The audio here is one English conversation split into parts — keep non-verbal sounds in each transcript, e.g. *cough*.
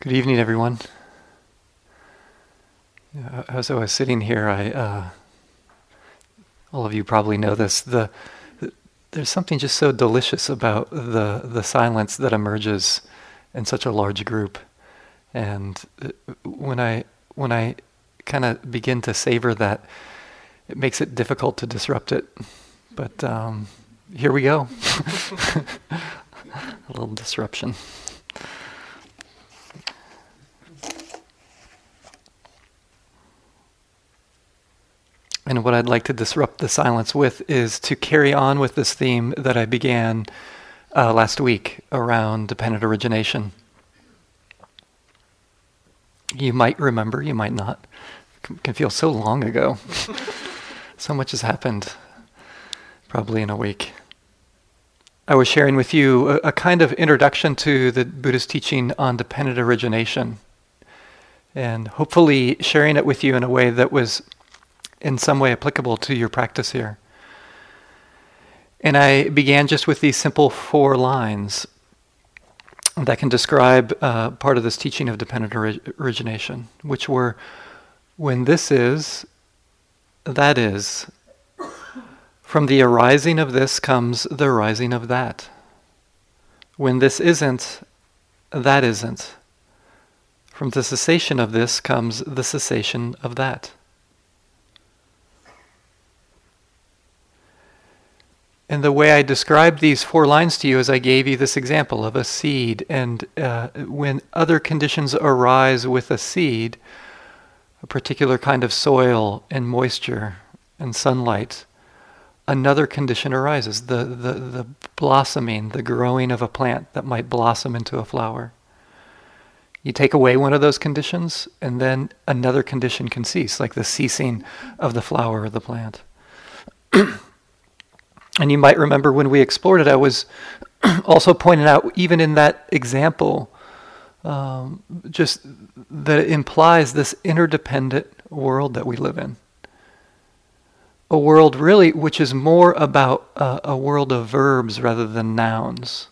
Good evening, everyone. As I was sitting here, I uh, all of you probably know this. The, the, there's something just so delicious about the the silence that emerges in such a large group, and uh, when I when I kind of begin to savor that, it makes it difficult to disrupt it. But um, here we go, *laughs* a little disruption. And what I'd like to disrupt the silence with is to carry on with this theme that I began uh, last week around dependent origination. You might remember, you might not. It can feel so long ago. *laughs* so much has happened, probably in a week. I was sharing with you a, a kind of introduction to the Buddhist teaching on dependent origination, and hopefully sharing it with you in a way that was in some way applicable to your practice here. And I began just with these simple four lines that can describe uh, part of this teaching of dependent ori- origination, which were when this is, that is. From the arising of this comes the arising of that. When this isn't, that isn't. From the cessation of this comes the cessation of that. And the way I described these four lines to you is I gave you this example of a seed. And uh, when other conditions arise with a seed, a particular kind of soil and moisture and sunlight, another condition arises the, the, the blossoming, the growing of a plant that might blossom into a flower. You take away one of those conditions, and then another condition can cease, like the ceasing of the flower or the plant. *clears throat* And you might remember when we explored it, I was *clears throat* also pointing out, even in that example, um, just that it implies this interdependent world that we live in. A world really which is more about uh, a world of verbs rather than nouns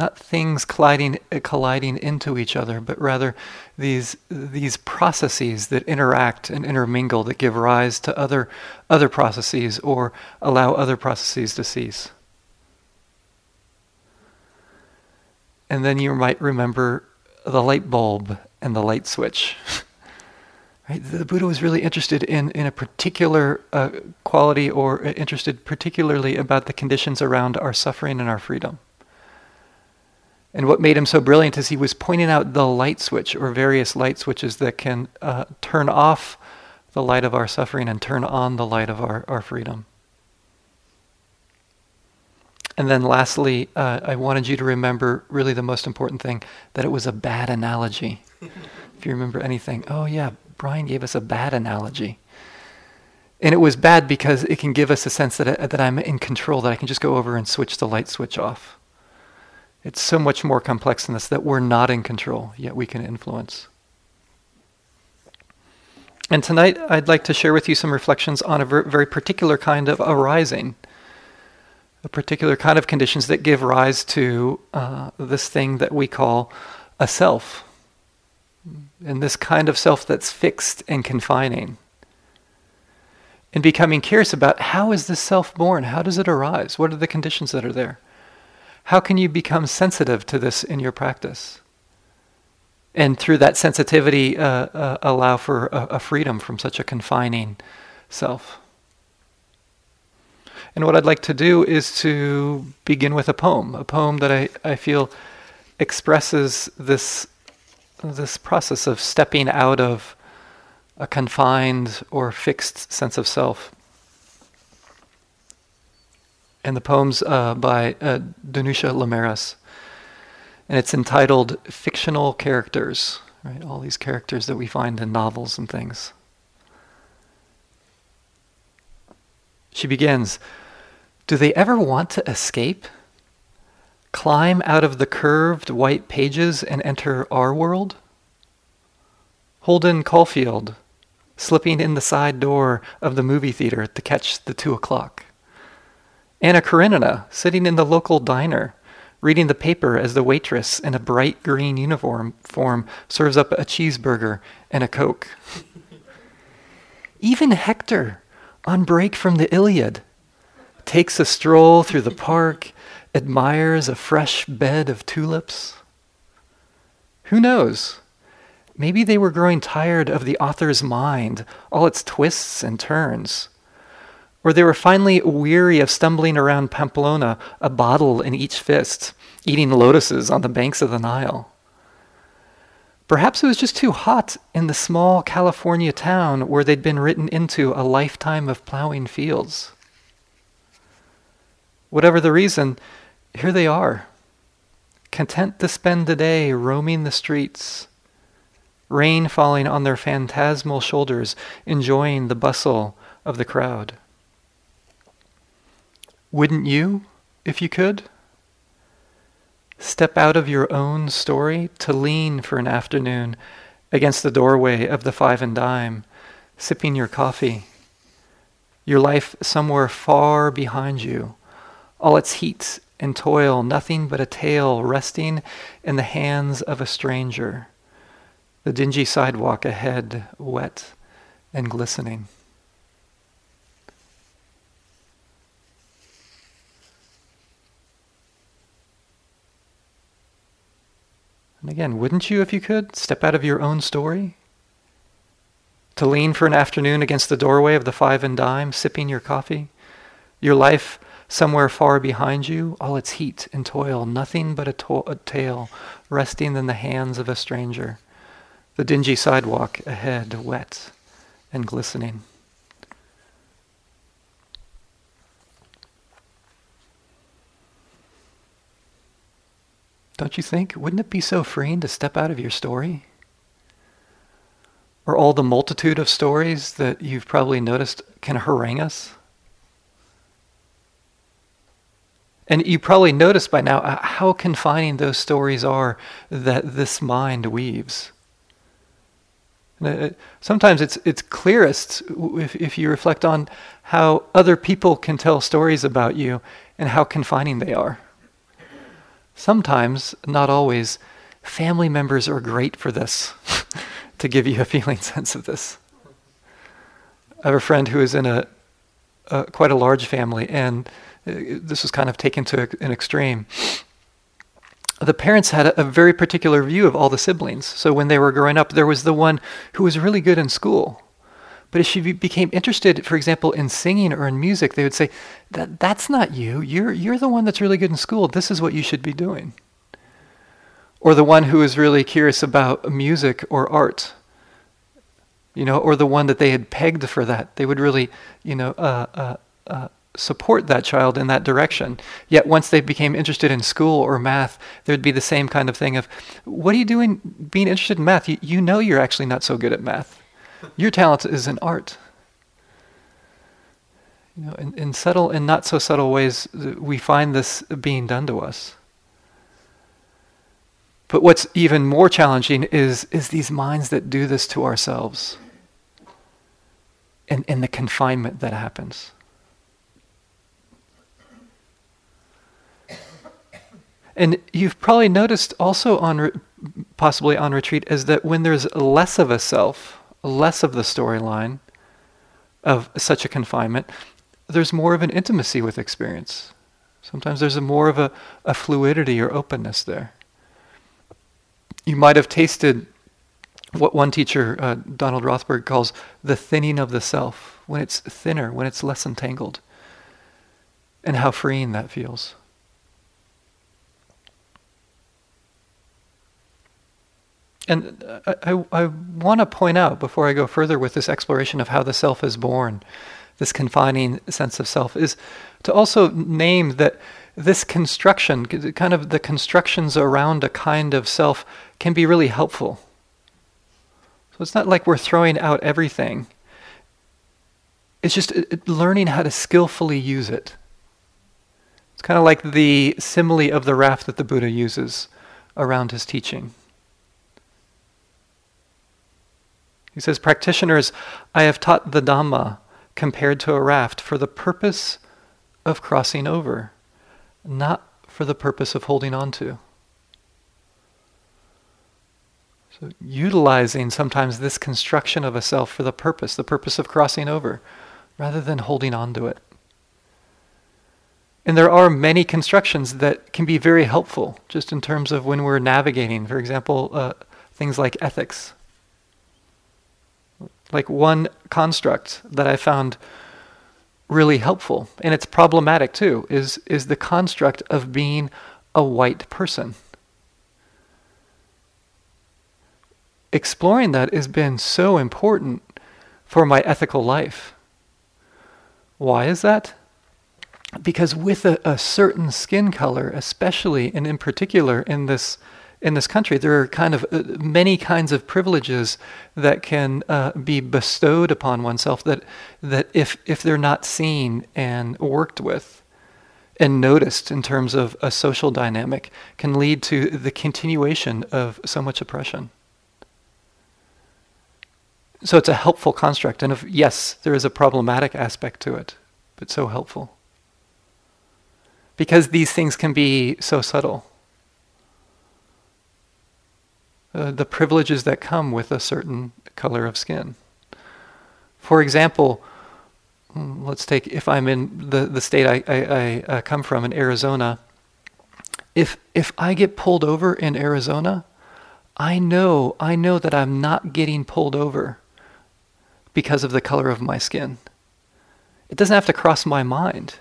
not things colliding, colliding into each other, but rather these, these processes that interact and intermingle that give rise to other, other processes or allow other processes to cease. And then you might remember the light bulb and the light switch. *laughs* right? The Buddha was really interested in, in a particular uh, quality or interested particularly about the conditions around our suffering and our freedom. And what made him so brilliant is he was pointing out the light switch or various light switches that can uh, turn off the light of our suffering and turn on the light of our, our freedom. And then lastly, uh, I wanted you to remember really the most important thing that it was a bad analogy. *laughs* if you remember anything, oh yeah, Brian gave us a bad analogy. And it was bad because it can give us a sense that, that I'm in control, that I can just go over and switch the light switch off. It's so much more complex than this that we're not in control, yet we can influence. And tonight, I'd like to share with you some reflections on a ver- very particular kind of arising, a particular kind of conditions that give rise to uh, this thing that we call a self. And this kind of self that's fixed and confining. And becoming curious about how is this self born? How does it arise? What are the conditions that are there? How can you become sensitive to this in your practice? And through that sensitivity, uh, uh, allow for a, a freedom from such a confining self. And what I'd like to do is to begin with a poem, a poem that I, I feel expresses this, this process of stepping out of a confined or fixed sense of self and the poem's uh, by uh, Danusha Laméris. And it's entitled Fictional Characters, right? All these characters that we find in novels and things. She begins Do they ever want to escape? Climb out of the curved white pages and enter our world? Holden Caulfield, slipping in the side door of the movie theater to catch the two o'clock. Anna Karenina, sitting in the local diner, reading the paper as the waitress in a bright green uniform form serves up a cheeseburger and a Coke. Even Hector, on break from the Iliad, takes a stroll through the park, admires a fresh bed of tulips. Who knows? Maybe they were growing tired of the author's mind, all its twists and turns. Or they were finally weary of stumbling around Pamplona, a bottle in each fist, eating lotuses on the banks of the Nile. Perhaps it was just too hot in the small California town where they'd been written into a lifetime of plowing fields. Whatever the reason, here they are, content to spend the day roaming the streets, rain falling on their phantasmal shoulders, enjoying the bustle of the crowd. Wouldn't you, if you could? Step out of your own story to lean for an afternoon against the doorway of the five and dime, sipping your coffee, your life somewhere far behind you, all its heat and toil, nothing but a tale resting in the hands of a stranger, the dingy sidewalk ahead wet and glistening. And again, wouldn't you, if you could, step out of your own story? To lean for an afternoon against the doorway of the five and dime, sipping your coffee? Your life somewhere far behind you, all its heat and toil, nothing but a, to- a tale resting in the hands of a stranger. The dingy sidewalk ahead, wet and glistening. Don't you think? Wouldn't it be so freeing to step out of your story? Or all the multitude of stories that you've probably noticed can harangue us? And you probably noticed by now uh, how confining those stories are that this mind weaves. Uh, sometimes it's, it's clearest if, if you reflect on how other people can tell stories about you and how confining they are. Sometimes, not always, family members are great for this, *laughs* to give you a feeling *laughs* sense of this. I have a friend who is in a, a quite a large family, and uh, this was kind of taken to an extreme. The parents had a, a very particular view of all the siblings. So when they were growing up, there was the one who was really good in school, but if she be- became interested, for example, in singing or in music, they would say, that, That's not you. You're, you're the one that's really good in school. This is what you should be doing. Or the one who is really curious about music or art, you know, or the one that they had pegged for that. They would really, you know, uh, uh, uh, support that child in that direction. Yet once they became interested in school or math, there'd be the same kind of thing of, What are you doing being interested in math? You, you know you're actually not so good at math. Your talent is in art. You know, in, in subtle and not so subtle ways, we find this being done to us. But what's even more challenging is, is these minds that do this to ourselves and, and the confinement that happens. And you've probably noticed also on re- possibly on retreat is that when there's less of a self, less of the storyline of such a confinement, there's more of an intimacy with experience. Sometimes there's a more of a, a fluidity or openness there. You might have tasted what one teacher, uh, Donald Rothberg, calls the thinning of the self, when it's thinner, when it's less entangled, and how freeing that feels. And uh, I, I, I want to point out before I go further with this exploration of how the self is born, this confining sense of self, is to also name that this construction, kind of the constructions around a kind of self, can be really helpful. So it's not like we're throwing out everything. It's just learning how to skillfully use it. It's kind of like the simile of the raft that the Buddha uses around his teaching. He says, Practitioners, I have taught the Dhamma compared to a raft for the purpose of crossing over, not for the purpose of holding on to. So, utilizing sometimes this construction of a self for the purpose, the purpose of crossing over, rather than holding on to it. And there are many constructions that can be very helpful, just in terms of when we're navigating, for example, uh, things like ethics. Like one construct that I found really helpful, and it's problematic too, is, is the construct of being a white person. Exploring that has been so important for my ethical life. Why is that? Because with a, a certain skin color, especially and in particular in this in this country, there are kind of uh, many kinds of privileges that can uh, be bestowed upon oneself that that if if they're not seen and worked with and noticed in terms of a social dynamic, can lead to the continuation of so much oppression. So it's a helpful construct, and if yes, there is a problematic aspect to it, but so helpful because these things can be so subtle. Uh, the privileges that come with a certain color of skin. For example, mm, let's take if I'm in the, the state I, I, I uh, come from in Arizona, if if I get pulled over in Arizona, I know I know that I'm not getting pulled over because of the color of my skin. It doesn't have to cross my mind.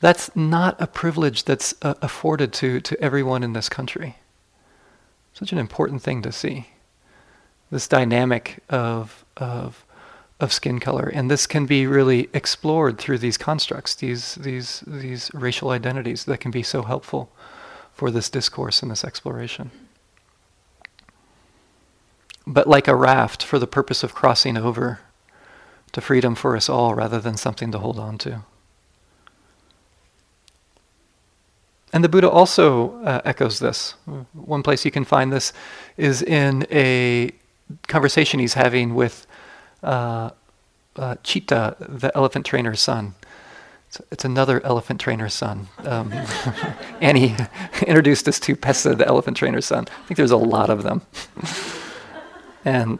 That's not a privilege that's uh, afforded to, to everyone in this country such an important thing to see. This dynamic of, of, of skin color. And this can be really explored through these constructs, these, these, these racial identities that can be so helpful for this discourse and this exploration. But like a raft for the purpose of crossing over to freedom for us all rather than something to hold on to. And the Buddha also uh, echoes this. One place you can find this is in a conversation he's having with uh, uh, the elephant trainer's son. It's, it's another elephant trainer's son. Um, *laughs* Annie *laughs* introduced us to Pessa, the elephant trainer's son. I think there's a lot of them. and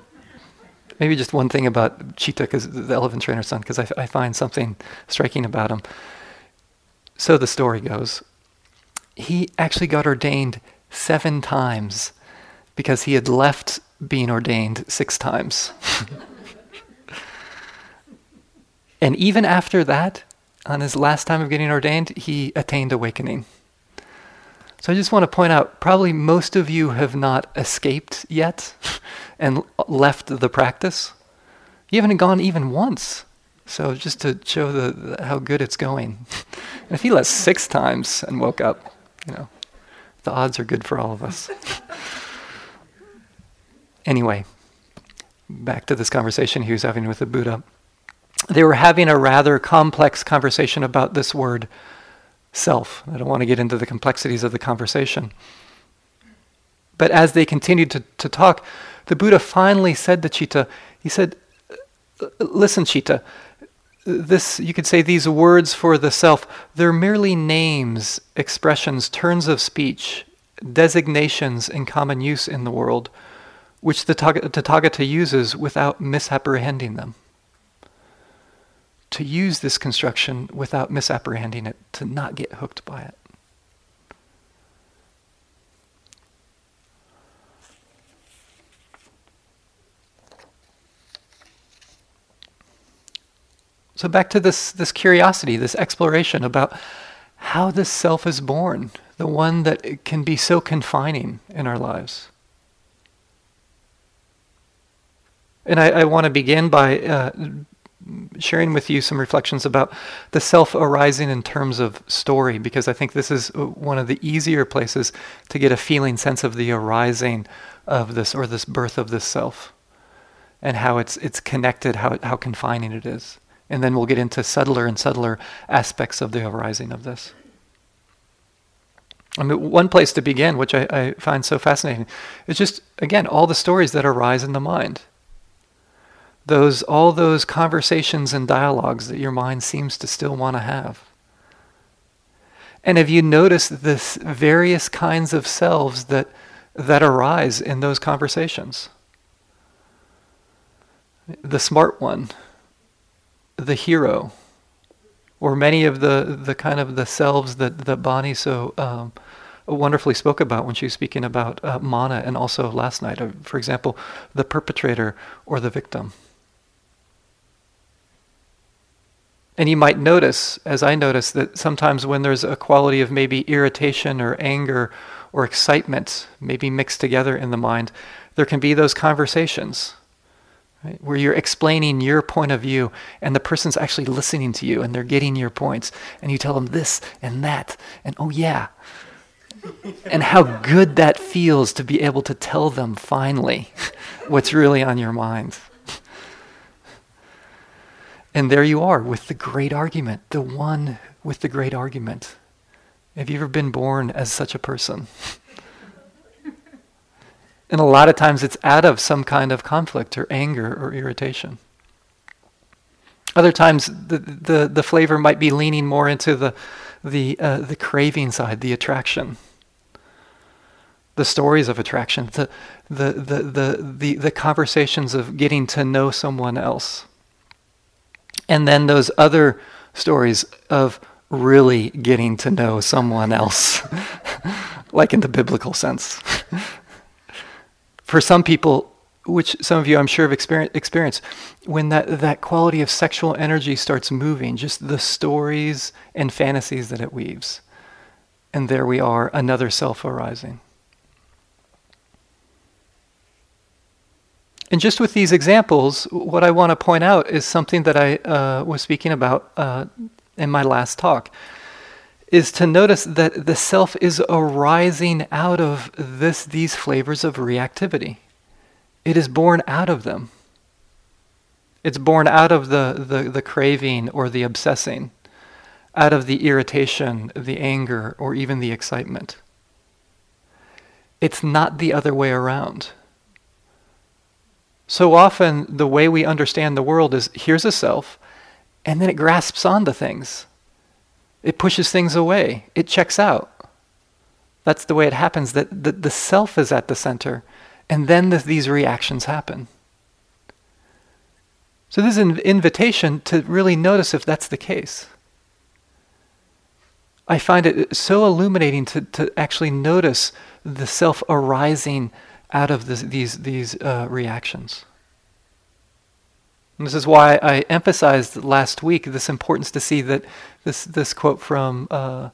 maybe just one thing about Chitta, because the elephant trainer's son, because I, I find something striking about him. So the story goes he actually got ordained seven times because he had left being ordained six times. *laughs* and even after that, on his last time of getting ordained, he attained awakening. So I just want to point out probably most of you have not escaped yet *laughs* and left the practice. You haven't gone even once. So just to show the, the how good it's going. *laughs* if he left six times and woke up, you know, the odds are good for all of us. anyway, back to this conversation he was having with the Buddha. They were having a rather complex conversation about this word self. I don't want to get into the complexities of the conversation. But as they continued to, to talk, the Buddha finally said to Chitta, he said, Listen, Chitta, this you could say these words for the self they're merely names expressions turns of speech designations in common use in the world which the tathagata uses without misapprehending them. To use this construction without misapprehending it to not get hooked by it So back to this this curiosity, this exploration about how this self is born, the one that can be so confining in our lives. And I, I want to begin by uh, sharing with you some reflections about the self arising in terms of story, because I think this is uh, one of the easier places to get a feeling sense of the arising of this or this birth of this self, and how it's it's connected, how how confining it is. And then we'll get into subtler and subtler aspects of the arising of this. I mean, one place to begin, which I, I find so fascinating, is just, again, all the stories that arise in the mind. Those, all those conversations and dialogues that your mind seems to still want to have. And have you noticed this various kinds of selves that, that arise in those conversations? The smart one, the hero, or many of the, the kind of the selves that, that Bonnie so um, wonderfully spoke about when she was speaking about uh, mana and also last night. Uh, for example, the perpetrator or the victim. And you might notice, as I notice, that sometimes when there's a quality of maybe irritation or anger or excitement, maybe mixed together in the mind, there can be those conversations right, where you're explaining your point of view and the person's actually listening to you and they're getting your points. And you tell them this and that, and oh yeah. and how good that feels to be able to tell them finally *laughs* what's really on your mind. And there you are with the great argument, the one with the great argument. Have you ever been born as such a person? *laughs* and a lot of times it's out of some kind of conflict or anger or irritation. Other times the, the, the flavor might be leaning more into the, the, uh, the craving side, the attraction the stories of attraction, the, the, the, the, the, the conversations of getting to know someone else. And then those other stories of really getting to know someone else, *laughs* like in the biblical sense. *laughs* For some people, which some of you I'm sure have experienced, when that, that quality of sexual energy starts moving, just the stories and fantasies that it weaves. And there we are, another self arising. And just with these examples, what I want to point out is something that I uh, was speaking about uh, in my last talk, is to notice that the self is arising out of this, these flavors of reactivity. It is born out of them. It's born out of the, the, the craving or the obsessing, out of the irritation, the anger, or even the excitement. It's not the other way around. So often, the way we understand the world is here's a self, and then it grasps onto things. It pushes things away. It checks out. That's the way it happens, that the, the self is at the center, and then the, these reactions happen. So, this is an invitation to really notice if that's the case. I find it so illuminating to, to actually notice the self arising out of these, these uh, reactions. And this is why I emphasized last week this importance to see that this, this quote from uh,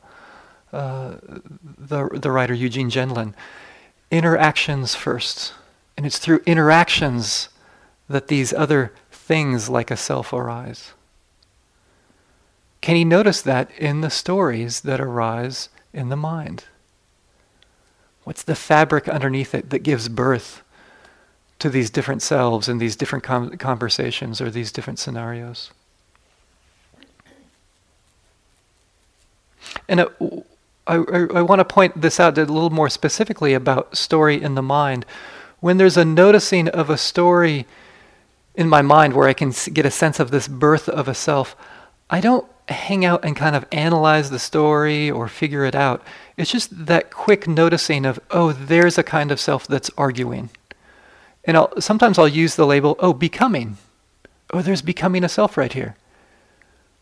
uh, the, the writer Eugene Gendlin interactions first. And it's through interactions that these other things like a self arise. Can he notice that in the stories that arise in the mind? What's the fabric underneath it that gives birth to these different selves and these different com- conversations or these different scenarios? And I want to point this out a little more specifically about story in the mind. When there's a noticing of a story in my mind where I can get a sense of this birth of a self, I don't hang out and kind of analyze the story or figure it out. It's just that quick noticing of, oh, there's a kind of self that's arguing. And I'll, sometimes I'll use the label, oh, becoming. Oh, there's becoming a self right here.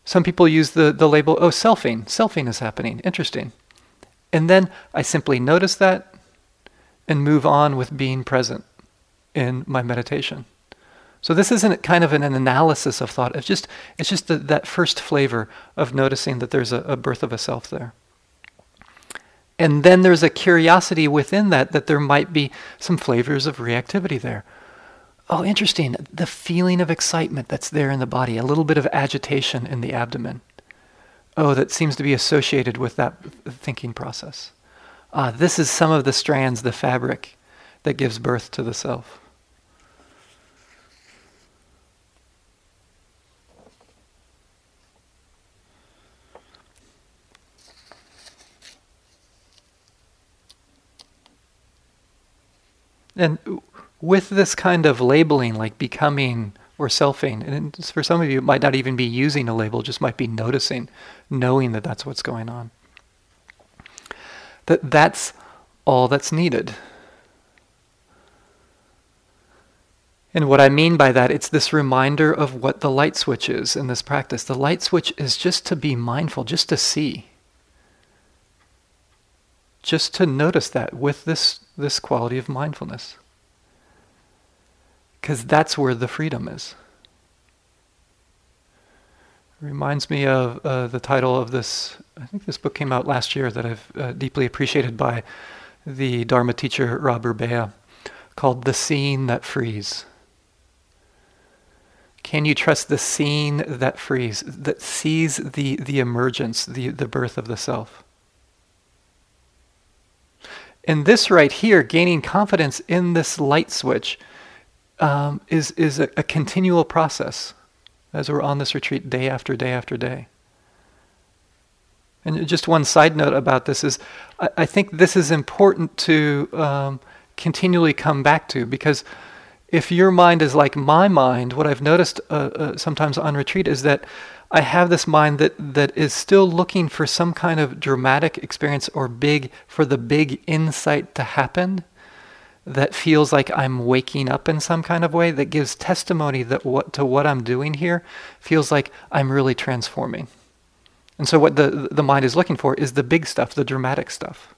Some people use the, the label, oh, selfing. Selfing is happening. Interesting. And then I simply notice that and move on with being present in my meditation. So this isn't kind of an, an analysis of thought. It's just it's just the, that first flavor of noticing that there's a, a birth of a self there. And then there's a curiosity within that that there might be some flavors of reactivity there. Oh, interesting. The feeling of excitement that's there in the body, a little bit of agitation in the abdomen. Oh, that seems to be associated with that thinking process. Ah, this is some of the strands, the fabric that gives birth to the self. And with this kind of labeling, like becoming or selfing, and for some of you, it might not even be using a label, just might be noticing, knowing that that's what's going on. that that's all that's needed. And what I mean by that, it's this reminder of what the light switch is in this practice. The light switch is just to be mindful, just to see. Just to notice that with this, this quality of mindfulness. Because that's where the freedom is. It reminds me of uh, the title of this, I think this book came out last year that I've uh, deeply appreciated by the Dharma teacher Rob Burbea, called The Seeing That Frees. Can you trust the seeing that frees, that sees the, the emergence, the, the birth of the self? And this right here, gaining confidence in this light switch, um, is, is a, a continual process as we're on this retreat day after day after day. And just one side note about this is I, I think this is important to um, continually come back to because if your mind is like my mind, what I've noticed uh, uh, sometimes on retreat is that I have this mind that, that is still looking for some kind of dramatic experience or big, for the big insight to happen that feels like I'm waking up in some kind of way that gives testimony that what to what I'm doing here feels like I'm really transforming. And so what the the mind is looking for is the big stuff, the dramatic stuff.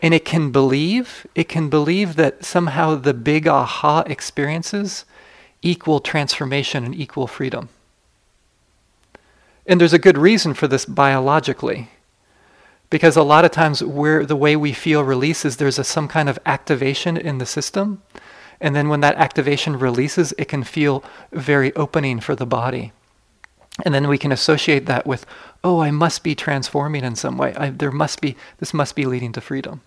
And it can believe, it can believe that somehow the big aha experiences equal transformation and equal freedom. And there's a good reason for this biologically. Because a lot of times where the way we feel release is there's a, some kind of activation in the system. And then when that activation releases, it can feel very opening for the body. And then we can associate that with, oh, I must be transforming in some way. I, there must be, this must be leading to freedom.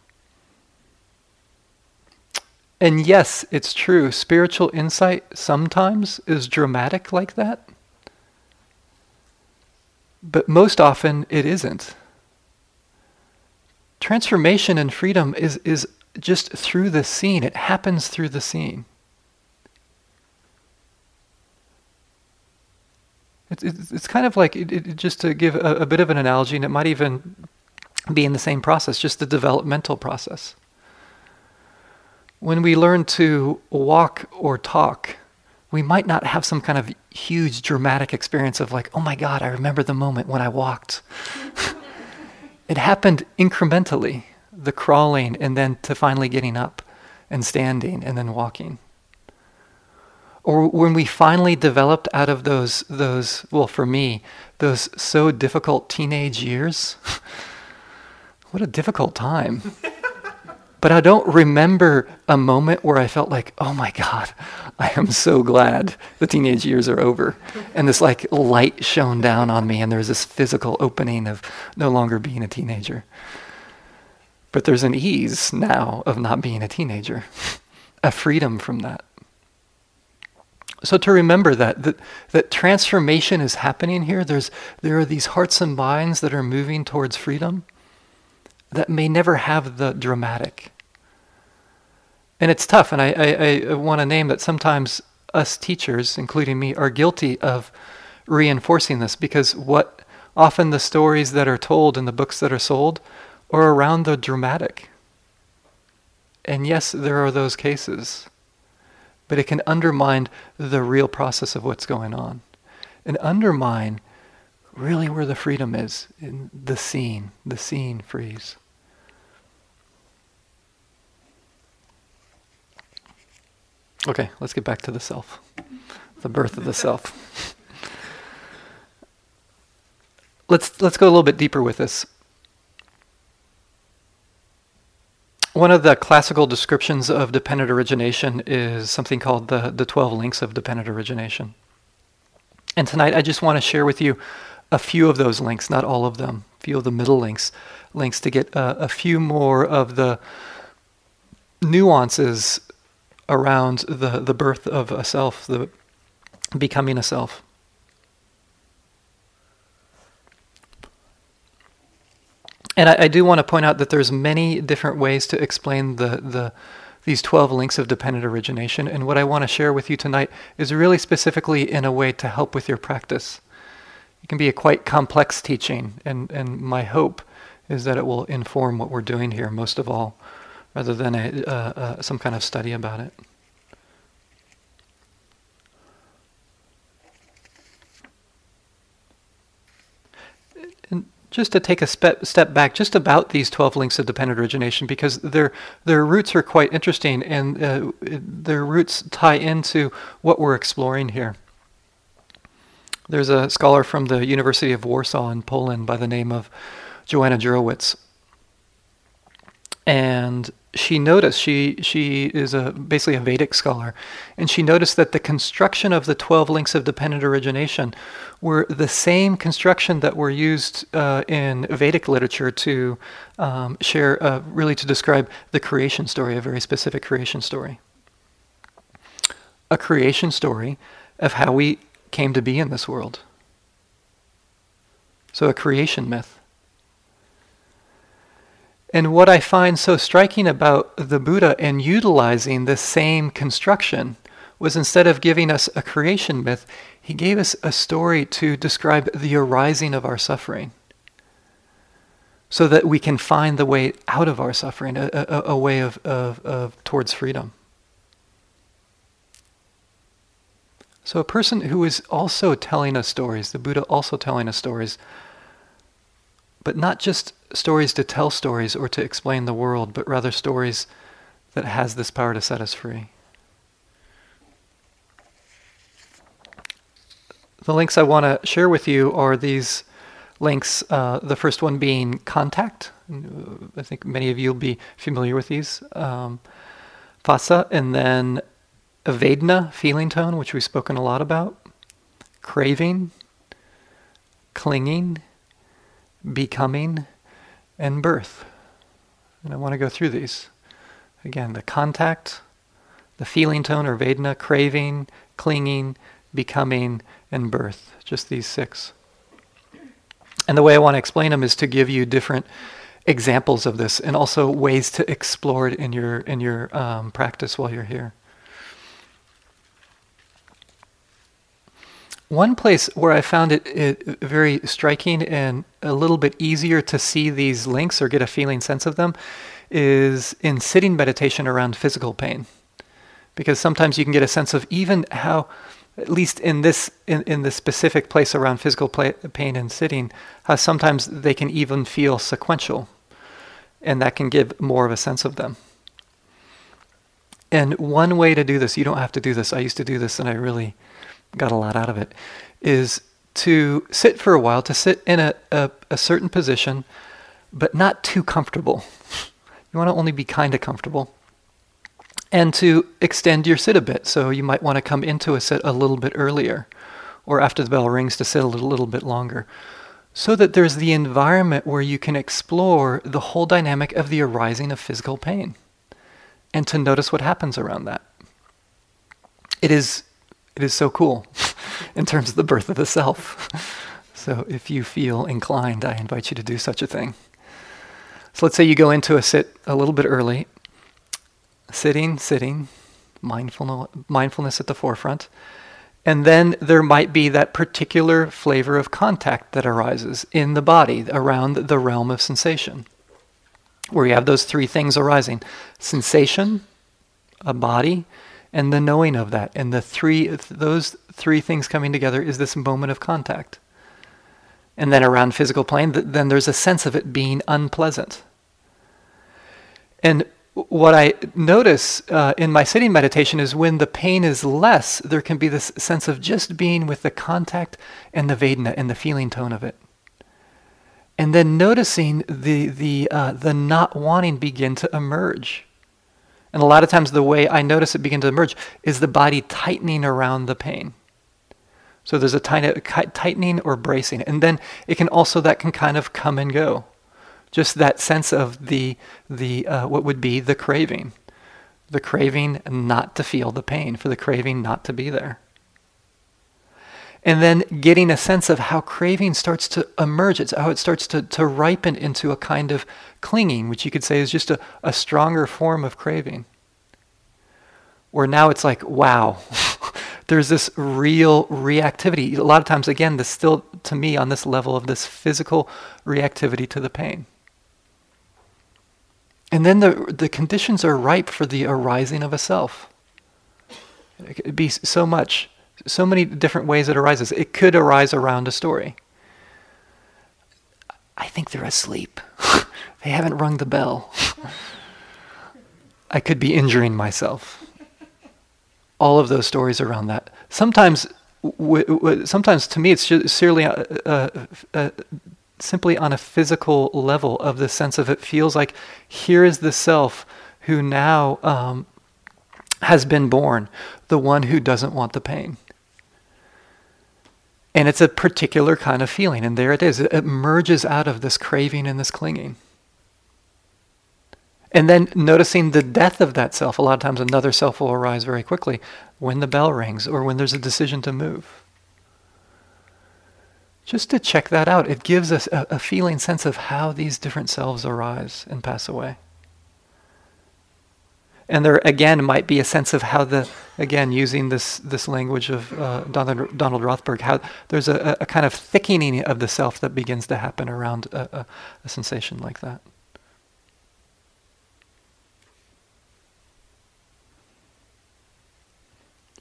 And yes, it's true. Spiritual insight sometimes is dramatic like that. But most often it isn't. Transformation and freedom is, is just through the scene, it happens through the scene. It's, it's, kind of like, just to give a bit of an analogy, and it might even be in the same process, just the developmental process. When we learn to walk or talk, we might not have some kind of huge dramatic experience of like, oh my God, I remember the moment when I walked. *laughs* It happened incrementally, the crawling, and then to finally getting up and standing and then walking. Or when we finally developed out of those, those well, for me, those so difficult teenage years. *laughs* what a difficult time. *laughs* but I don't remember a moment where I felt like, oh my God, I am so glad the teenage years are over. And this like light shone down on me, and there was this physical opening of no longer being a teenager. But there's an ease now of not being a teenager, a freedom from that. So to remember that, that that transformation is happening here. There's there are these hearts and minds that are moving towards freedom that may never have the dramatic and it's tough, and I, I, I want to name that sometimes us teachers, including me, are guilty of reinforcing this because what often the stories that are told in the books that are sold are around the dramatic. And yes, there are those cases, but it can undermine the real process of what's going on and undermine really where the freedom is in the scene, the scene freeze. Okay, let's get back to the self, the birth of the self. let's let's go a little bit deeper with this. One of the classical descriptions of dependent origination is something called the, the 12 links of dependent origination. And tonight I just want to share with you a few of those links, not all of them, a few of the middle links, links to get uh, a few more of the nuances around the, the birth of a self, the becoming a self. And I, I, do want to point out that there's many different ways to explain the, the these 12 links of dependent origination. And what I want to share with you tonight is really specifically in a way to help with your practice. It can be a quite complex teaching, and, and my hope is that it will inform what we're doing here most of all, rather than a, uh, uh, some kind of study about it. Just to take a spe- step back, just about these 12 links of dependent origination, because their, their roots are quite interesting and uh, their roots tie into what we're exploring here. There's a scholar from the University of Warsaw in Poland by the name of Joanna Jurewicz. And she noticed she she is a basically a Vedic scholar, and she noticed that the construction of the twelve links of dependent origination were the same construction that were used uh, in Vedic literature to um, share uh, really to describe the creation story, a very specific creation story, a creation story of how we came to be in this world. So a creation myth. And what I find so striking about the Buddha in utilizing the same construction was instead of giving us a creation myth, he gave us a story to describe the arising of our suffering so that we can find the way out of our suffering, a, a, a way of, of, of towards freedom. So, a person who is also telling us stories, the Buddha also telling us stories, but not just stories to tell stories or to explain the world, but rather stories that has this power to set us free. The links I want to share with you are these links. Uh, the first one being contact. I think many of you will be familiar with these. Um, phassa, and then Vedana, feeling tone, which we've spoken a lot about. Craving, clinging, becoming, and birth. And I want to go through these. Again, the contact, the feeling tone or Vedana, craving, clinging, becoming, and birth. Just these six. And the way I want to explain them is to give you different examples of this and also ways to explore it in your in your um, practice while you're here. One place where I found it, it, very striking and a little bit easier to see these links or get a feeling sense of them is in sitting meditation around physical pain. Because sometimes you can get a sense of even how, at least in this in, in the specific place around physical pain and sitting, how sometimes they can even feel sequential, and that can give more of a sense of them. And one way to do this, you don't have to do this. I used to do this, and I really got a lot out of it, is to sit for a while, to sit in a, a, a certain position, but not too comfortable. You want to only be kind of comfortable. And to extend your sit a bit. So you might want to come into a sit a little bit earlier, or after the bell rings to sit a little, little bit longer. So that there's the environment where you can explore the whole dynamic of the arising of physical pain and to notice what happens around that. It is it is so cool *laughs* in terms of the birth of the self. So if you feel inclined, I invite you to do such a thing. So let's say you go into a sit a little bit early, sitting, sitting, mindfulness, mindfulness at the forefront. And then there might be that particular flavor of contact that arises in the body around the realm of sensation, where you have those three things arising sensation, a body, and the knowing of that. And the three, those three things coming together is this moment of contact. And then around physical plane, then there's a sense of it being unpleasant. And what I notice uh, in my sitting meditation is when the pain is less, there can be this sense of just being with the contact and the Vedana and the feeling tone of it. And then noticing the, the, uh, the not wanting begin to emerge. And a lot of times, the way I notice it begin to emerge is the body tightening around the pain. So there's a tightening or bracing, and then it can also that can kind of come and go. Just that sense of the the uh, what would be the craving, the craving not to feel the pain, for the craving not to be there and then getting a sense of how craving starts to emerge, it's how it starts to, to ripen into a kind of clinging, which you could say is just a, a stronger form of craving. Where now it's like, wow, *laughs* there's this real reactivity. A lot of times, again, this still, to me, on this level of this physical reactivity to the pain. And then the, the conditions are ripe for the arising of a self. It could be so much, so many different ways it arises. It could arise around a story. I think they're asleep. *laughs* they haven't rung the bell. *laughs* I could be injuring myself. All of those stories around that. Sometimes, w- w- sometimes to me, it's just simply, uh, uh, uh, simply on a physical level of the sense of it feels like here is the self who now um, has been born, the one who doesn't want the pain. And it's a particular kind of feeling, and there it is. It emerges out of this craving and this clinging. And then noticing the death of that self. A lot of times another self will arise very quickly when the bell rings or when there's a decision to move. Just to check that out, it gives us a, a feeling sense of how these different selves arise and pass away. And there again might be a sense of how the again using this this language of uh, Donald, Donald Rothberg, how there's a, a, kind of thickening of the self that begins to happen around a, a, a sensation like that.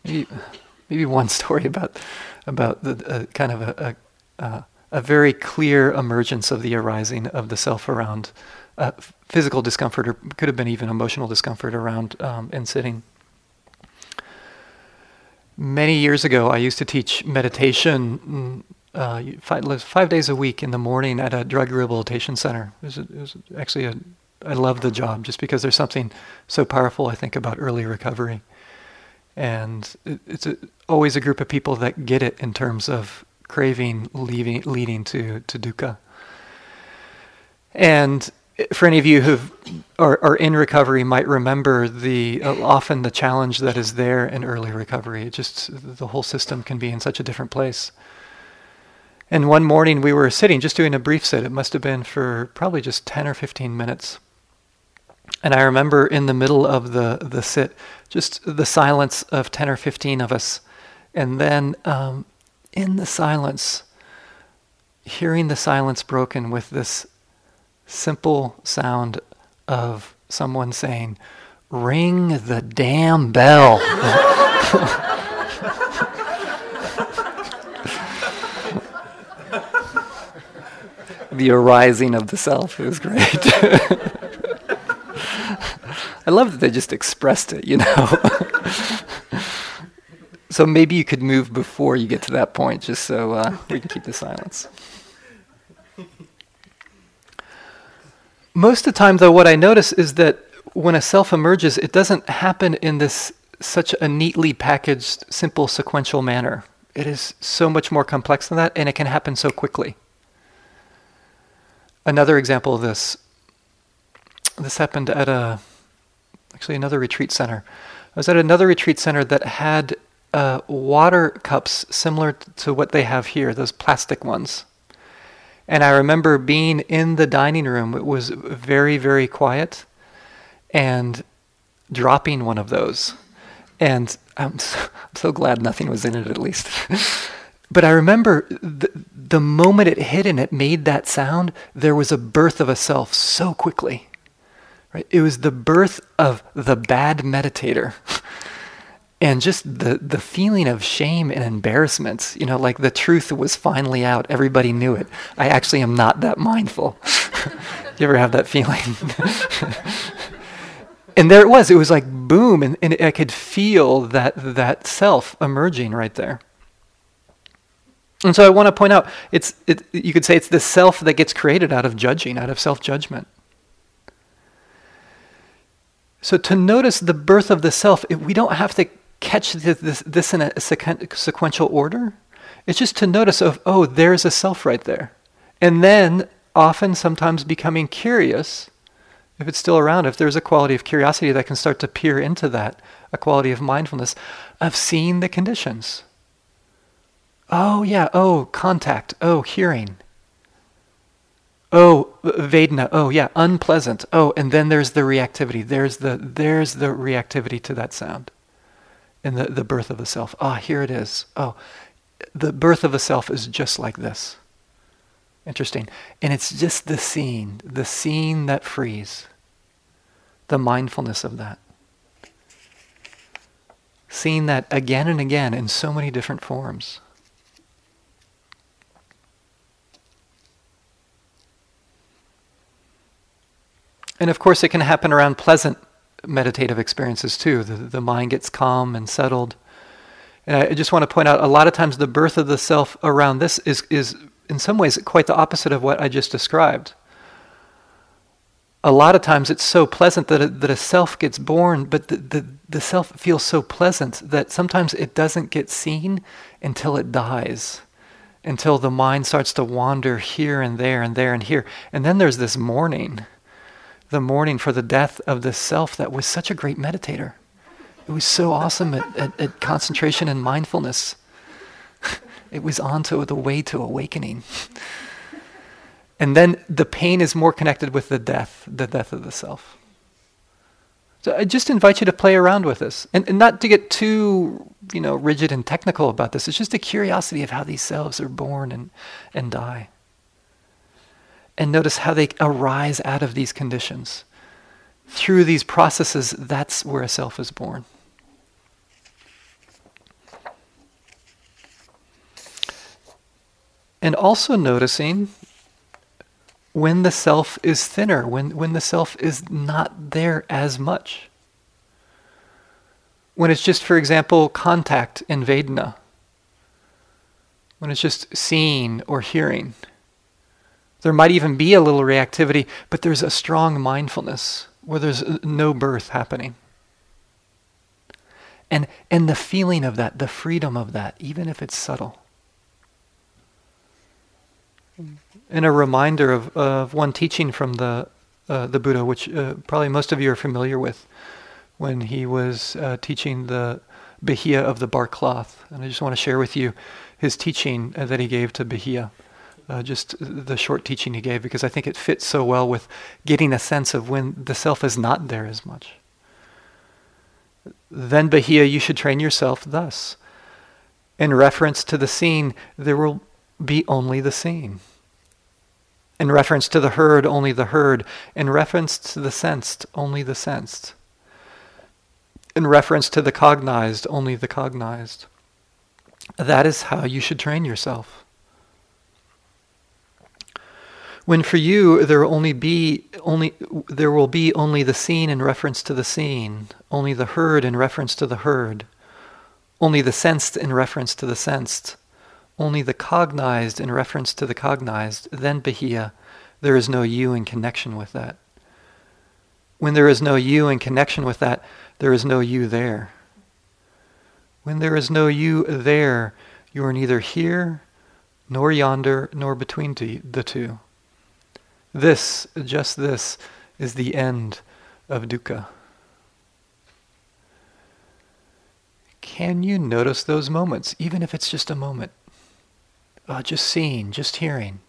maybe, maybe one story about about the uh, kind of a, a, uh, a very clear emergence of the arising of the self around uh, physical discomfort, or could have been even emotional discomfort around um, in sitting. Many years ago, I used to teach meditation mm, uh, five, five, days a week in the morning at a drug rehabilitation center. It was, a, it was actually a, I love the job just because there's something so powerful, I think, about early recovery and it's a, always a group of people that get it in terms of craving leaving, leading to, to dukkha. And for any of you who are, are in recovery might remember the uh, often the challenge that is there in early recovery. It just the whole system can be in such a different place. And one morning we were sitting, just doing a brief sit. It must have been for probably just 10 or 15 minutes. And I remember in the middle of the, the sit, just the silence of 10 or 15 of us. And then um, in the silence, hearing the silence broken with this simple sound of someone saying, Ring the damn bell. *laughs* the arising of the self. is great. *laughs* I love that they just expressed it, you know. *laughs* so maybe you could move before you get to that point, just so uh, we can keep the silence. Most of the time, though, what I notice is that when a self emerges, it doesn't happen in this such a neatly packaged, simple, sequential manner. It is so much more complex than that, and it can happen so quickly. Another example of this. This happened at a actually another retreat center. I was at another retreat center that had uh, water cups similar to what they have here, those plastic ones. And I remember being in the dining room. It was very, very quiet, and dropping one of those. And I'm *laughs* so, I'm so glad nothing was in it, at least. *laughs* but I remember the, the moment it hit and it made that sound, there was a birth of a self so quickly. Right? It was the birth of the bad meditator. *laughs* and just the, the feeling of shame and embarrassment, you know, like the truth was finally out. Everybody knew it. I actually am not that mindful. *laughs* you ever have that feeling? *laughs* and there it was. It was like boom, and, and I could feel that that self emerging right there. And so I want to point out, it's it, you could say it's the self that gets created out of judging, out of self judgment. So to notice the birth of the self, we don't have to catch this, this, this in a sequential order. It's just to notice of, oh, there's a self right there. And then often, sometimes becoming curious, if it's still around, if there's a quality of curiosity that can start to peer into that, a quality of mindfulness, of seeing the conditions. Oh, yeah, oh, contact, oh, hearing. Oh, Vedana. Oh, yeah, unpleasant. Oh, and then there's the reactivity. There's the there's the reactivity to that sound, and the the birth of the self. Ah, here it is. Oh, the birth of a self is just like this. Interesting, and it's just the scene, the scene that frees. the mindfulness of that. Seeing that again and again in so many different forms. And of course, it can happen around pleasant meditative experiences too. The, the mind gets calm and settled. And I just want to point out a lot of times the birth of the self around this is, is in some ways quite the opposite of what I just described. A lot of times it's so pleasant that a, that a self gets born, but the, the, the self feels so pleasant that sometimes it doesn't get seen until it dies, until the mind starts to wander here and there and there and here. And then there's this mourning the mourning for the death of the self that was such a great meditator. It was so awesome at, at, at concentration and mindfulness. *laughs* it was onto the way to awakening. and then the pain is more connected with the death, the death of the self. So I just invite you to play around with this, and, and not to get too, you know, rigid and technical about this. It's just a curiosity of how these selves are born and, and die and notice how they arise out of these conditions. Through these processes, that's where a self is born. And also noticing when the self is thinner, when, when the self is not there as much. When it's just, for example, contact in Vedana. When it's just seeing or hearing. There might even be a little reactivity, but there's a strong mindfulness where there's no birth happening. And, and the feeling of that, the freedom of that, even if it's subtle. And a reminder of, of one teaching from the, uh, the Buddha, which uh, probably most of you are familiar with, when he was uh, teaching the Bahiya of the bark cloth. And I just want to share with you his teaching uh, that he gave to Bahiya uh, just the short teaching he gave because I think it fits so well with getting a sense of when the self is not there as much. Then, Bahiya, you should train yourself thus. In reference to the seen, there will be only the seen. In reference to the heard, only the heard. In reference to the sensed, only the sensed. In reference to the cognized, only the cognized. That is how you should train yourself when for you there will only be only there will be only the seen in reference to the seen, only the heard in reference to the heard, only the sensed in reference to the sensed, only the cognized in reference to the cognized, then Bahiya, there is no you in connection with that. When there is no you in connection with that, there is no you there. When there is no you there, you are neither here, nor yonder, nor between the two. This, just this, is the end of dukkha. Can you notice those moments, even if it's just a moment? Uh, just seeing, just hearing,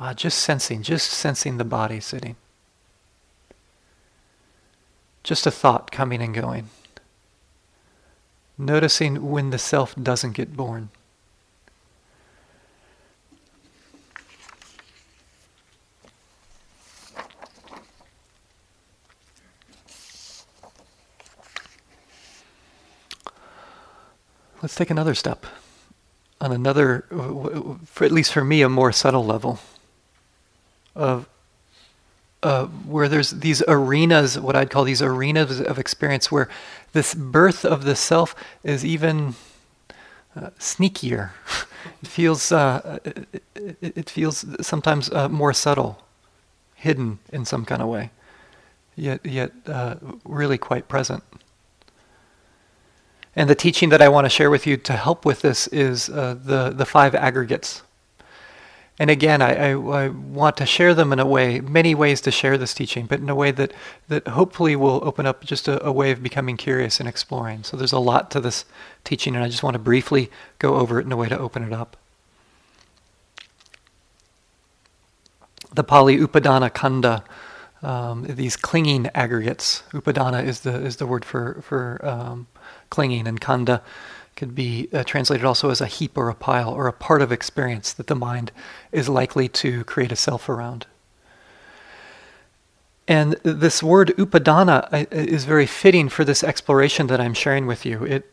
uh, just sensing, just sensing the body sitting. Just a thought coming and going. Noticing when the self doesn't get born. Let's take another step on another, for at least for me, a more subtle level of uh, where there's these arenas, what I'd call these arenas of experience, where this birth of the self is even uh, sneakier. *laughs* it feels uh, it, it, feels sometimes uh, more subtle, hidden in some kind of way, yet yet uh, really quite present. And the teaching that I want to share with you to help with this is uh, the, the five aggregates. And again, I, I, I, want to share them in a way, many ways to share this teaching, but in a way that, that hopefully will open up just a, a way of becoming curious and exploring. So there's a lot to this teaching, and I just want to briefly go over it in a way to open it up. The Pali Upadana Khandha, um, these clinging aggregates. Upadana is the is the word for for um, clinging, and khandha could be uh, translated also as a heap or a pile or a part of experience that the mind is likely to create a self around. And this word upadana is very fitting for this exploration that I'm sharing with you. It,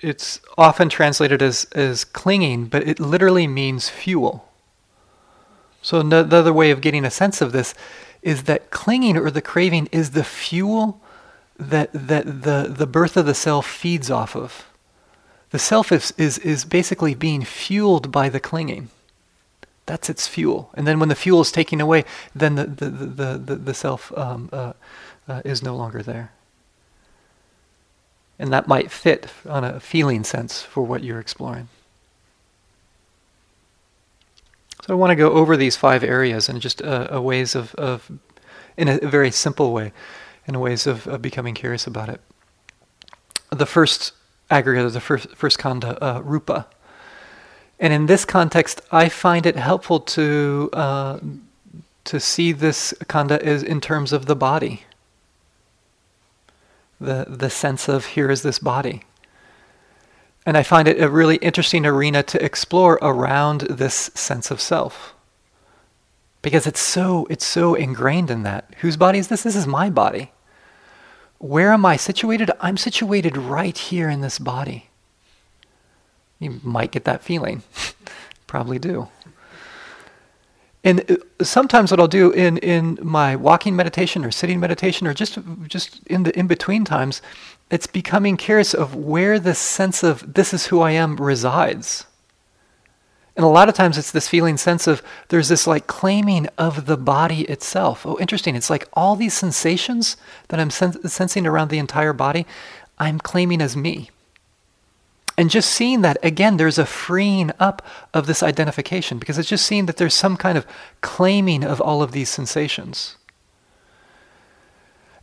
it's often translated as, as clinging, but it literally means fuel. So, another way of getting a sense of this is that clinging or the craving is the fuel that, that the, the birth of the self feeds off of. The self is, is, is basically being fueled by the clinging. That's its fuel. And then when the fuel is taken away, then the, the, the, the, the self um, uh, uh, is no longer there. And that might fit on a feeling sense for what you're exploring. So I want to go over these five areas and just uh, ways of, of, in a very simple way, in ways of, of becoming curious about it. The first aggregate, the first, first khandha, uh, rupa. And in this context, I find it helpful to, uh, to see this khandha as in terms of the body. The, the sense of here is this body. And I find it a really interesting arena to explore around this sense of self. Because it's so it's so ingrained in that. Whose body is this? This is my body. Where am I situated? I'm situated right here in this body. You might get that feeling. *laughs* Probably do. And uh, sometimes what I'll do in, in my walking meditation or sitting meditation or just just in the in between times it's becoming curious of where this sense of this is who I am resides. And a lot of times it's this feeling sense of there's this like claiming of the body itself. Oh, interesting. It's like all these sensations that I'm sen- sensing around the entire body, I'm claiming as me. And just seeing that, again, there's a freeing up of this identification because it's just seeing that there's some kind of claiming of all of these sensations.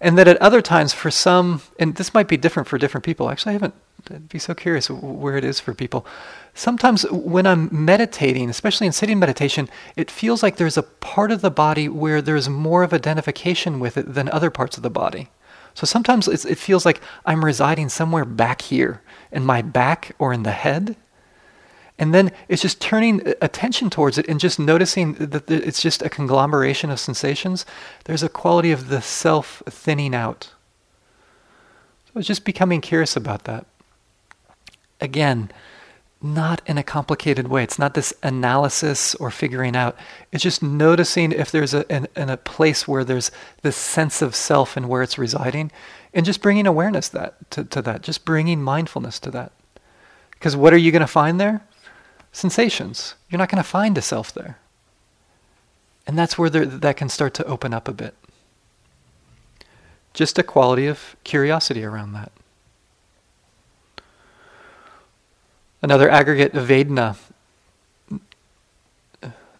And that at other times, for some, and this might be different for different people. Actually, I haven't. I'd be so curious where it is for people. Sometimes when I'm meditating, especially in sitting meditation, it feels like there's a part of the body where there's more of identification with it than other parts of the body. So sometimes it feels like I'm residing somewhere back here, in my back or in the head. And then it's just turning attention towards it and just noticing that it's just a conglomeration of sensations. There's a quality of the self thinning out. So it's just becoming curious about that. Again, not in a complicated way. It's not this analysis or figuring out. It's just noticing if there's a, in, a place where there's this sense of self and where it's residing, and just bringing awareness that to, to that, just bringing mindfulness to that. Because what are you going to find there? Sensations. You're not going to find a self there. And that's where that can start to open up a bit. Just a quality of curiosity around that. Another aggregate, Vedana.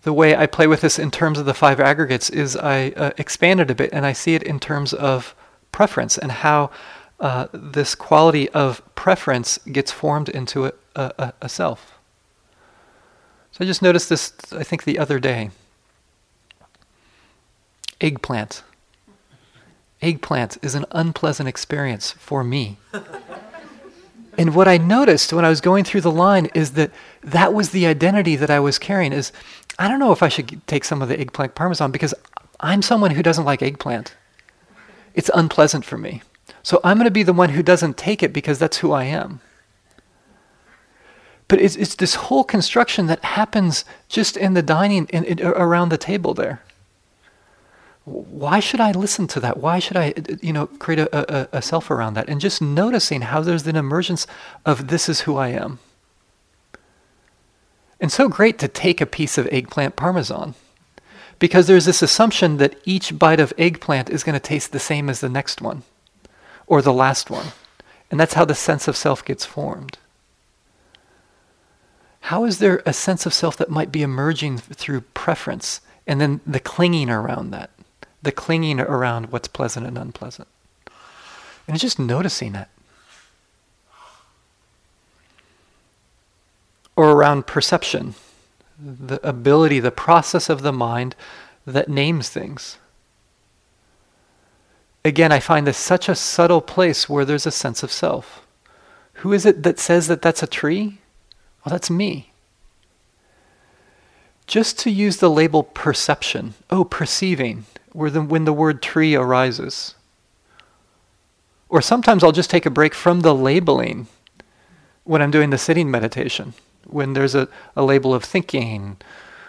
The way I play with this in terms of the five aggregates is I uh, expand it a bit and I see it in terms of preference and how uh, this quality of preference gets formed into a, a, a self. I just noticed this, I think, the other day. Eggplant. Eggplant is an unpleasant experience for me. *laughs* and what I noticed when I was going through the line is that that was the identity that I was carrying is I don't know if I should take some of the eggplant parmesan because I'm someone who doesn't like eggplant. It's unpleasant for me. So I'm going to be the one who doesn't take it because that's who I am. But it's, it's this whole construction that happens just in the dining, in, in, around the table there. Why should I listen to that? Why should I, you know, create a, a, a self around that? And just noticing how there's an emergence of this is who I am. And so great to take a piece of eggplant parmesan because there's this assumption that each bite of eggplant is going to taste the same as the next one or the last one. And that's how the sense of self gets formed. How is there a sense of self that might be emerging through preference and then the clinging around that, the clinging around what's pleasant and unpleasant? And it's just noticing it. Or around perception, the ability, the process of the mind that names things. Again, I find this such a subtle place where there's a sense of self. Who is it that says that that's a tree? Well, that's me. Just to use the label perception, oh, perceiving, where the, when the word tree arises. Or sometimes I'll just take a break from the labeling when I'm doing the sitting meditation, when there's a, a label of thinking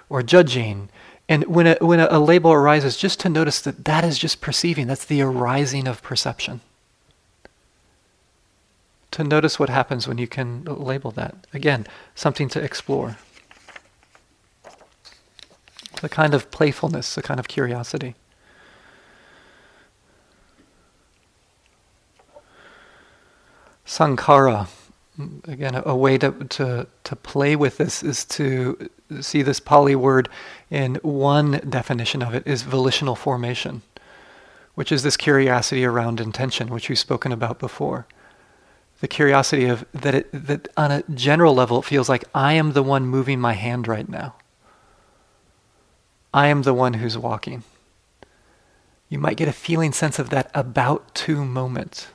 or judging. And when, a, when a, a label arises, just to notice that that is just perceiving, that's the arising of perception. To notice what happens when you can label that. Again, something to explore. The kind of playfulness, the kind of curiosity. Sankhara, again, a, a way to, to, to play with this is to see this Pali word in one definition of it is volitional formation, which is this curiosity around intention, which we've spoken about before. The curiosity of that, it, that on a general level, it feels like I am the one moving my hand right now. I am the one who's walking. You might get a feeling sense of that about to moment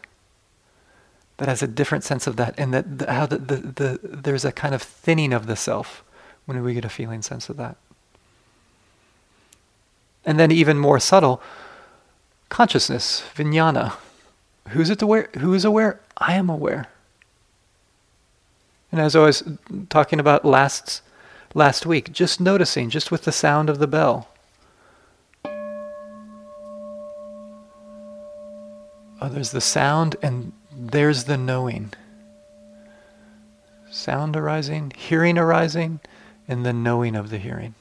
that has a different sense of that, and that the, how the, the, the, there's a kind of thinning of the self when we get a feeling sense of that. And then even more subtle, consciousness, vijnana. Who's it aware? Who is aware? I am aware. And as I was talking about last last week, just noticing, just with the sound of the bell. Oh, there's the sound and there's the knowing. Sound arising, hearing arising, and the knowing of the hearing.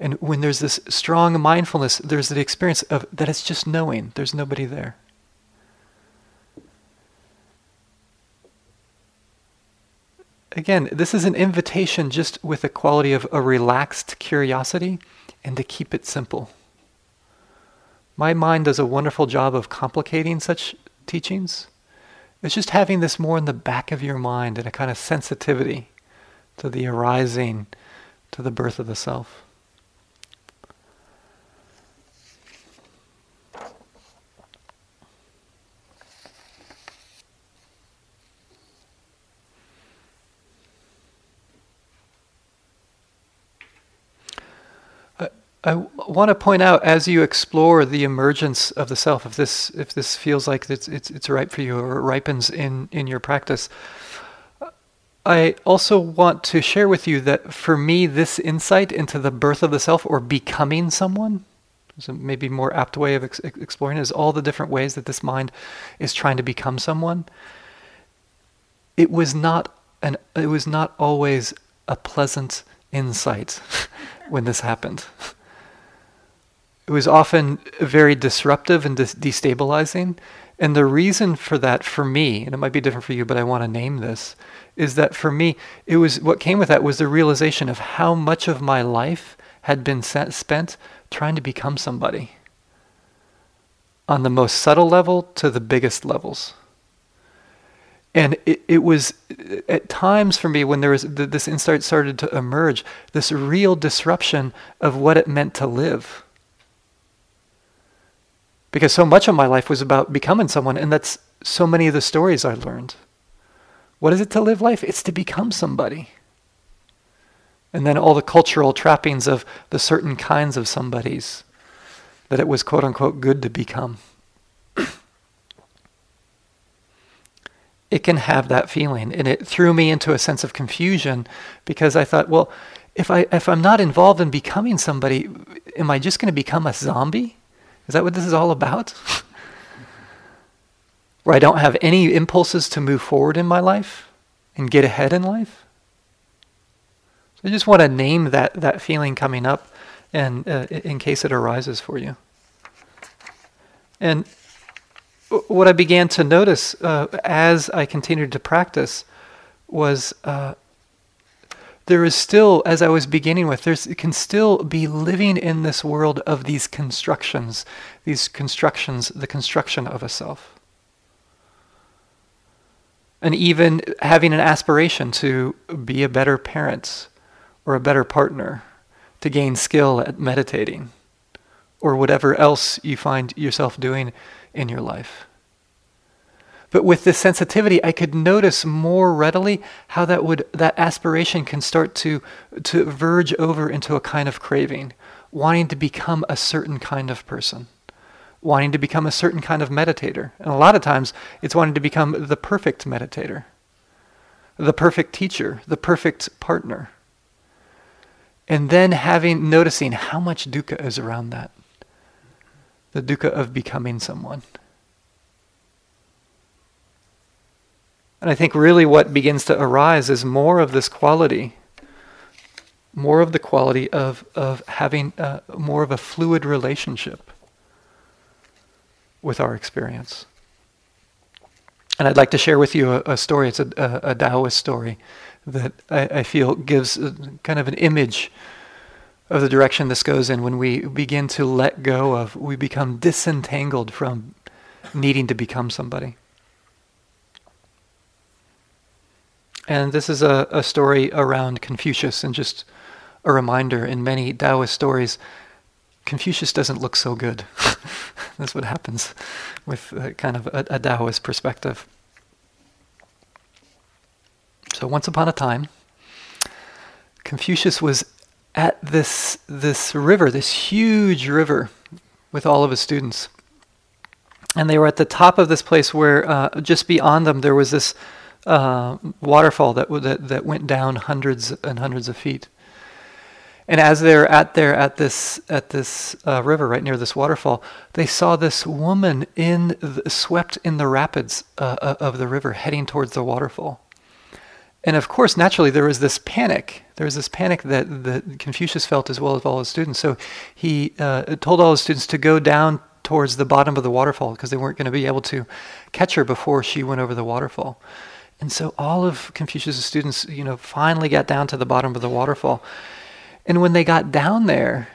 And when there's this strong mindfulness, there's the experience of that it's just knowing, there's nobody there. Again, this is an invitation just with the quality of a relaxed curiosity and to keep it simple. My mind does a wonderful job of complicating such teachings. It's just having this more in the back of your mind and a kind of sensitivity to the arising, to the birth of the self. I want to point out as you explore the emergence of the self, if this if this feels like it's it's, it's right for you or ripens in in your practice, I also want to share with you that for me, this insight into the birth of the self or becoming someone, is a maybe more apt way of ex- exploring, is all the different ways that this mind is trying to become someone. It was not an it was not always a pleasant insight *laughs* when this happened. *laughs* It was often very disruptive and destabilizing. And the reason for that, for me, and it might be different for you, but I want to name this, is that for me, it was what came with that was the realization of how much of my life had been spent trying to become somebody on the most subtle level to the biggest levels. And it, it was at times for me when there was this insight started to emerge, this real disruption of what it meant to live because so much of my life was about becoming someone, and that's so many of the stories I learned. What is it to live life? It's to become somebody. And then all the cultural trappings of the certain kinds of somebodies that it was quote unquote good to become. it can have that feeling. And it threw me into a sense of confusion because I thought, well, if, I, if I'm not involved in becoming somebody, am I just going to become a zombie? Is that what this is all about? Where I don't have any impulses to move forward in my life and get ahead in life? I just want to name that, that feeling coming up and uh, in case it arises for you. And what I began to notice uh, as I continued to practice was uh, there is still, as I was beginning with, there can still be living in this world of these constructions, these constructions, the construction of a self. And even having an aspiration to be a better parent or a better partner, to gain skill at meditating, or whatever else you find yourself doing in your life. But with this sensitivity, I could notice more readily how that would that aspiration can start to to verge over into a kind of craving, wanting to become a certain kind of person, wanting to become a certain kind of meditator. And a lot of times it's wanting to become the perfect meditator, the perfect teacher, the perfect partner. And then having noticing how much dukkha is around that. The dukkha of becoming someone. And I think really what begins to arise is more of this quality, more of the quality of, of having uh, more of a fluid relationship with our experience. And I'd like to share with you a, a story. It's a, a, a, Taoist story that I, I feel gives a, kind of an image of the direction this goes in when we begin to let go of, we become disentangled from needing to become somebody. And this is a, a story around Confucius, and just a reminder in many Taoist stories, Confucius doesn't look so good. *laughs* That's what happens with kind of a, a Taoist perspective. So, once upon a time, Confucius was at this, this river, this huge river, with all of his students. And they were at the top of this place where uh, just beyond them there was this uh, waterfall that, that that went down hundreds and hundreds of feet. And as they're at there at this at this uh, river right near this waterfall, they saw this woman in the, swept in the rapids uh, uh, of the river, heading towards the waterfall. And of course, naturally, there was this panic. There was this panic that, that Confucius felt as well as all his students. So he uh, told all his students to go down towards the bottom of the waterfall because they weren't going to be able to catch her before she went over the waterfall. And so all of Confucius' students, you know, finally got down to the bottom of the waterfall. And when they got down there,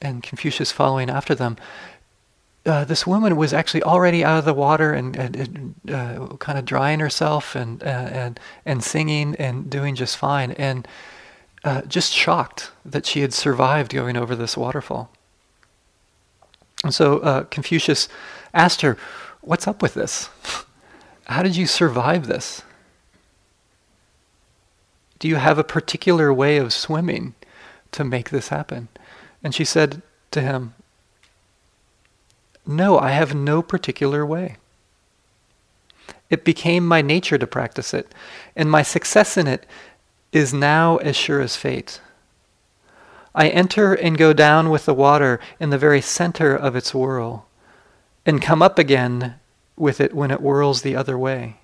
and Confucius following after them, uh, this woman was actually already out of the water and, and, uh, kind of drying herself and, uh, and, and singing and doing just fine, and uh, just shocked that she had survived going over this waterfall. And so uh, Confucius asked her, What's up with this? *laughs* How did you survive this? Do you have a particular way of swimming to make this happen? And she said to him, No, I have no particular way. It became my nature to practice it, and my success in it is now as sure as fate. I enter and go down with the water in the very center of its whirl, and come up again with it when it whirls the other way.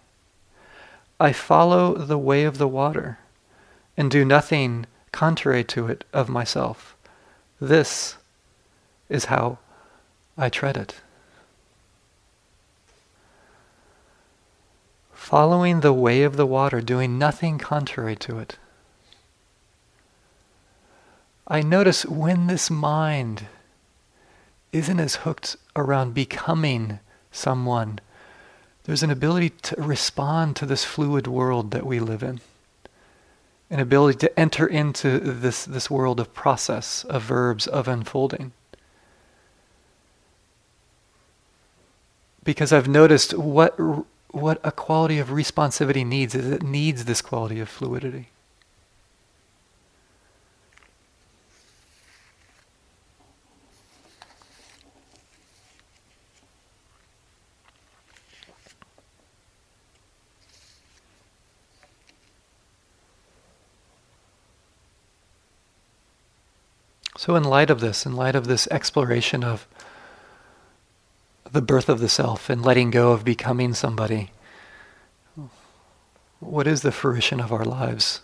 I follow the way of the water and do nothing contrary to it of myself. This is how I tread it. Following the way of the water, doing nothing contrary to it. I notice when this mind isn't as hooked around becoming someone, there's an ability to respond to this fluid world that we live in. An ability to enter into this, this world of process, of verbs, of unfolding. Because I've noticed what, what a quality of responsivity needs is it needs this quality of fluidity. So, in light of this, in light of this exploration of the birth of the self and letting go of becoming somebody, what is the fruition of our lives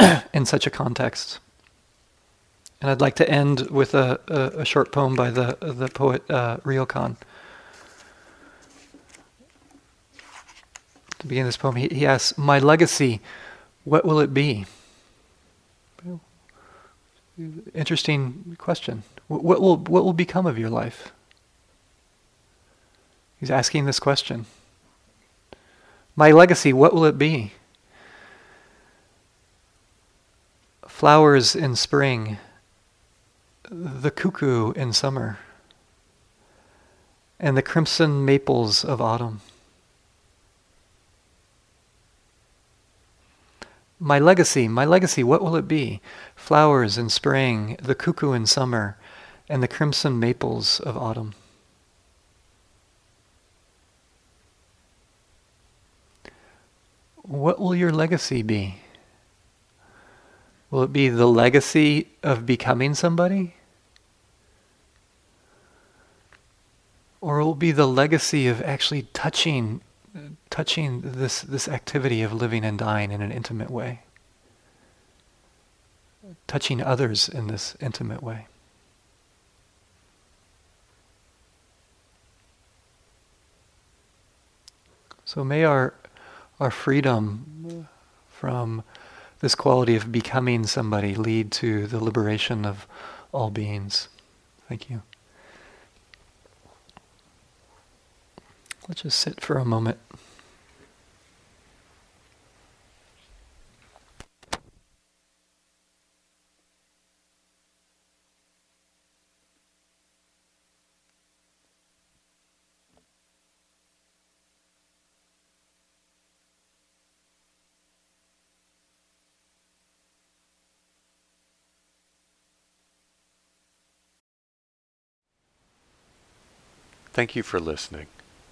*clears throat* in such a context? And I'd like to end with a, a, a short poem by the, the poet uh, Ryokan. To begin this poem, he, he asks, My legacy, what will it be? Interesting question. What will, what will become of your life? He's asking this question. My legacy, what will it be? Flowers in spring, the cuckoo in summer, and the crimson maples of autumn. My legacy, my legacy, what will it be? Flowers in spring, the cuckoo in summer, and the crimson maples of autumn. What will your legacy be? Will it be the legacy of becoming somebody? Or will it be the legacy of actually touching touching this, this activity of living and dying in an intimate way? Touching others in this intimate way. So may our our freedom from this quality of becoming somebody lead to the liberation of all beings. Thank you. Let's just sit for a moment. Thank you for listening.